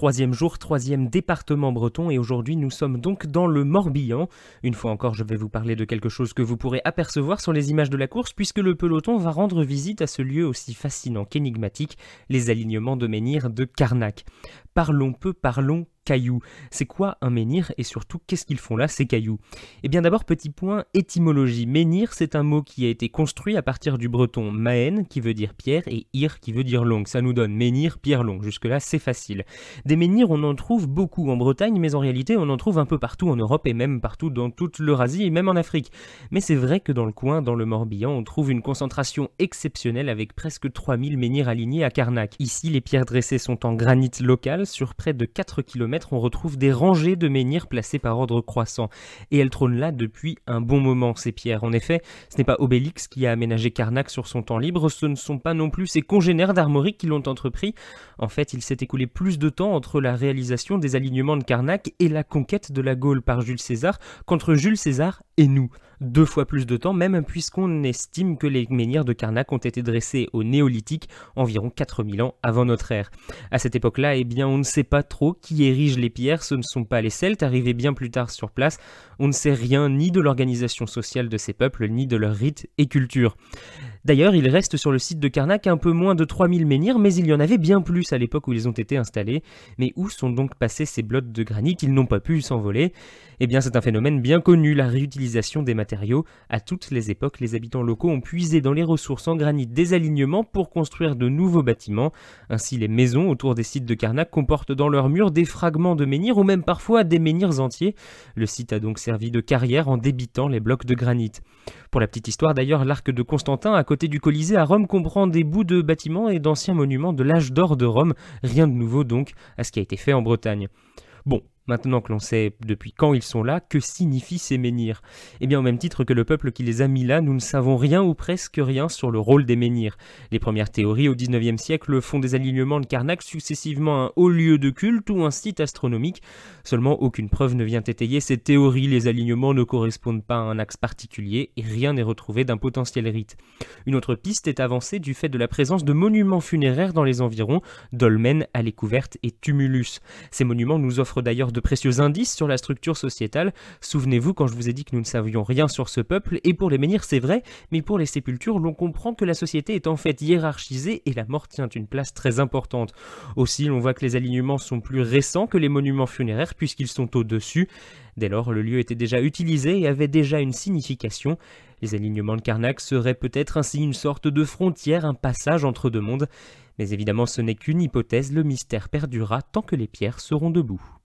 Troisième jour, troisième département breton et aujourd'hui nous sommes donc dans le Morbihan. Une fois encore je vais vous parler de quelque chose que vous pourrez apercevoir sur les images de la course puisque le peloton va rendre visite à ce lieu aussi fascinant qu'énigmatique, les alignements de menhirs de Carnac. Parlons peu, parlons C'est quoi un menhir et surtout qu'est-ce qu'ils font là ces cailloux? Eh bien d'abord petit point étymologie. Menhir c'est un mot qui a été construit à partir du breton maen qui veut dire pierre et ir qui veut dire longue. Ça nous donne menhir, pierre longue. Jusque là c'est facile. Des menhirs on en trouve beaucoup en Bretagne mais en réalité on en trouve un peu partout en Europe et même partout dans toute l'Eurasie et même en Afrique. Mais c'est vrai que dans le coin, dans le Morbihan, on trouve une concentration exceptionnelle avec presque 3000 menhirs alignés à Carnac. Ici les pierres dressées sont en granit local sur près de 4 km on retrouve des rangées de menhirs placés par ordre croissant. Et elles trônent là depuis un bon moment, ces pierres. En effet, ce n'est pas Obélix qui a aménagé Carnac sur son temps libre, ce ne sont pas non plus ses congénères d'Armorique qui l'ont entrepris. En fait, il s'est écoulé plus de temps entre la réalisation des alignements de Carnac et la conquête de la Gaule par Jules César qu'entre Jules César et nous deux fois plus de temps, même puisqu'on estime que les menhirs de Carnac ont été dressés au néolithique, environ 4000 ans avant notre ère. À cette époque-là, eh bien, on ne sait pas trop qui érige les pierres, ce ne sont pas les Celtes, arrivés bien plus tard sur place, on ne sait rien ni de l'organisation sociale de ces peuples, ni de leurs rites et culture. D'ailleurs, il reste sur le site de Karnak un peu moins de 3000 menhirs, mais il y en avait bien plus à l'époque où ils ont été installés. Mais où sont donc passés ces blocs de granit Ils n'ont pas pu s'envoler? Eh bien, c'est un phénomène bien connu, la réutilisation des matériaux. À toutes les époques, les habitants locaux ont puisé dans les ressources en granit des alignements pour construire de nouveaux bâtiments. Ainsi, les maisons autour des sites de Karnak comportent dans leurs murs des fragments de menhirs ou même parfois des menhirs entiers. Le site a donc servi de carrière en débitant les blocs de granit. Pour la petite histoire d'ailleurs, l'arc de Constantin à côté du Colisée à Rome comprend des bouts de bâtiments et d'anciens monuments de l'âge d'or de Rome, rien de nouveau donc à ce qui a été fait en Bretagne. Bon, Maintenant que l'on sait depuis quand ils sont là, que signifient ces menhirs? Eh bien, au même titre que le peuple qui les a mis là, nous ne savons rien ou presque rien sur le rôle des menhirs. Les premières théories au XIXe siècle font des alignements de Karnak successivement un haut lieu de culte ou un site astronomique. Seulement, aucune preuve ne vient étayer ces théories. Les alignements ne correspondent pas à un axe particulier et rien n'est retrouvé d'un potentiel rite. Une autre piste est avancée du fait de la présence de monuments funéraires dans les environs, dolmens, allées couvertes et tumulus. Ces monuments nous offrent d'ailleurs de précieux indices sur la structure sociétale. Souvenez-vous quand je vous ai dit que nous ne savions rien sur ce peuple, et pour les menhirs c'est vrai, mais pour les sépultures l'on comprend que la société est en fait hiérarchisée et la mort tient une place très importante. Aussi l'on voit que les alignements sont plus récents que les monuments funéraires puisqu'ils sont au-dessus. Dès lors le lieu était déjà utilisé et avait déjà une signification. Les alignements de Karnak seraient peut-être ainsi une sorte de frontière, un passage entre deux mondes. Mais évidemment ce n'est qu'une hypothèse, le mystère perdura tant que les pierres seront debout.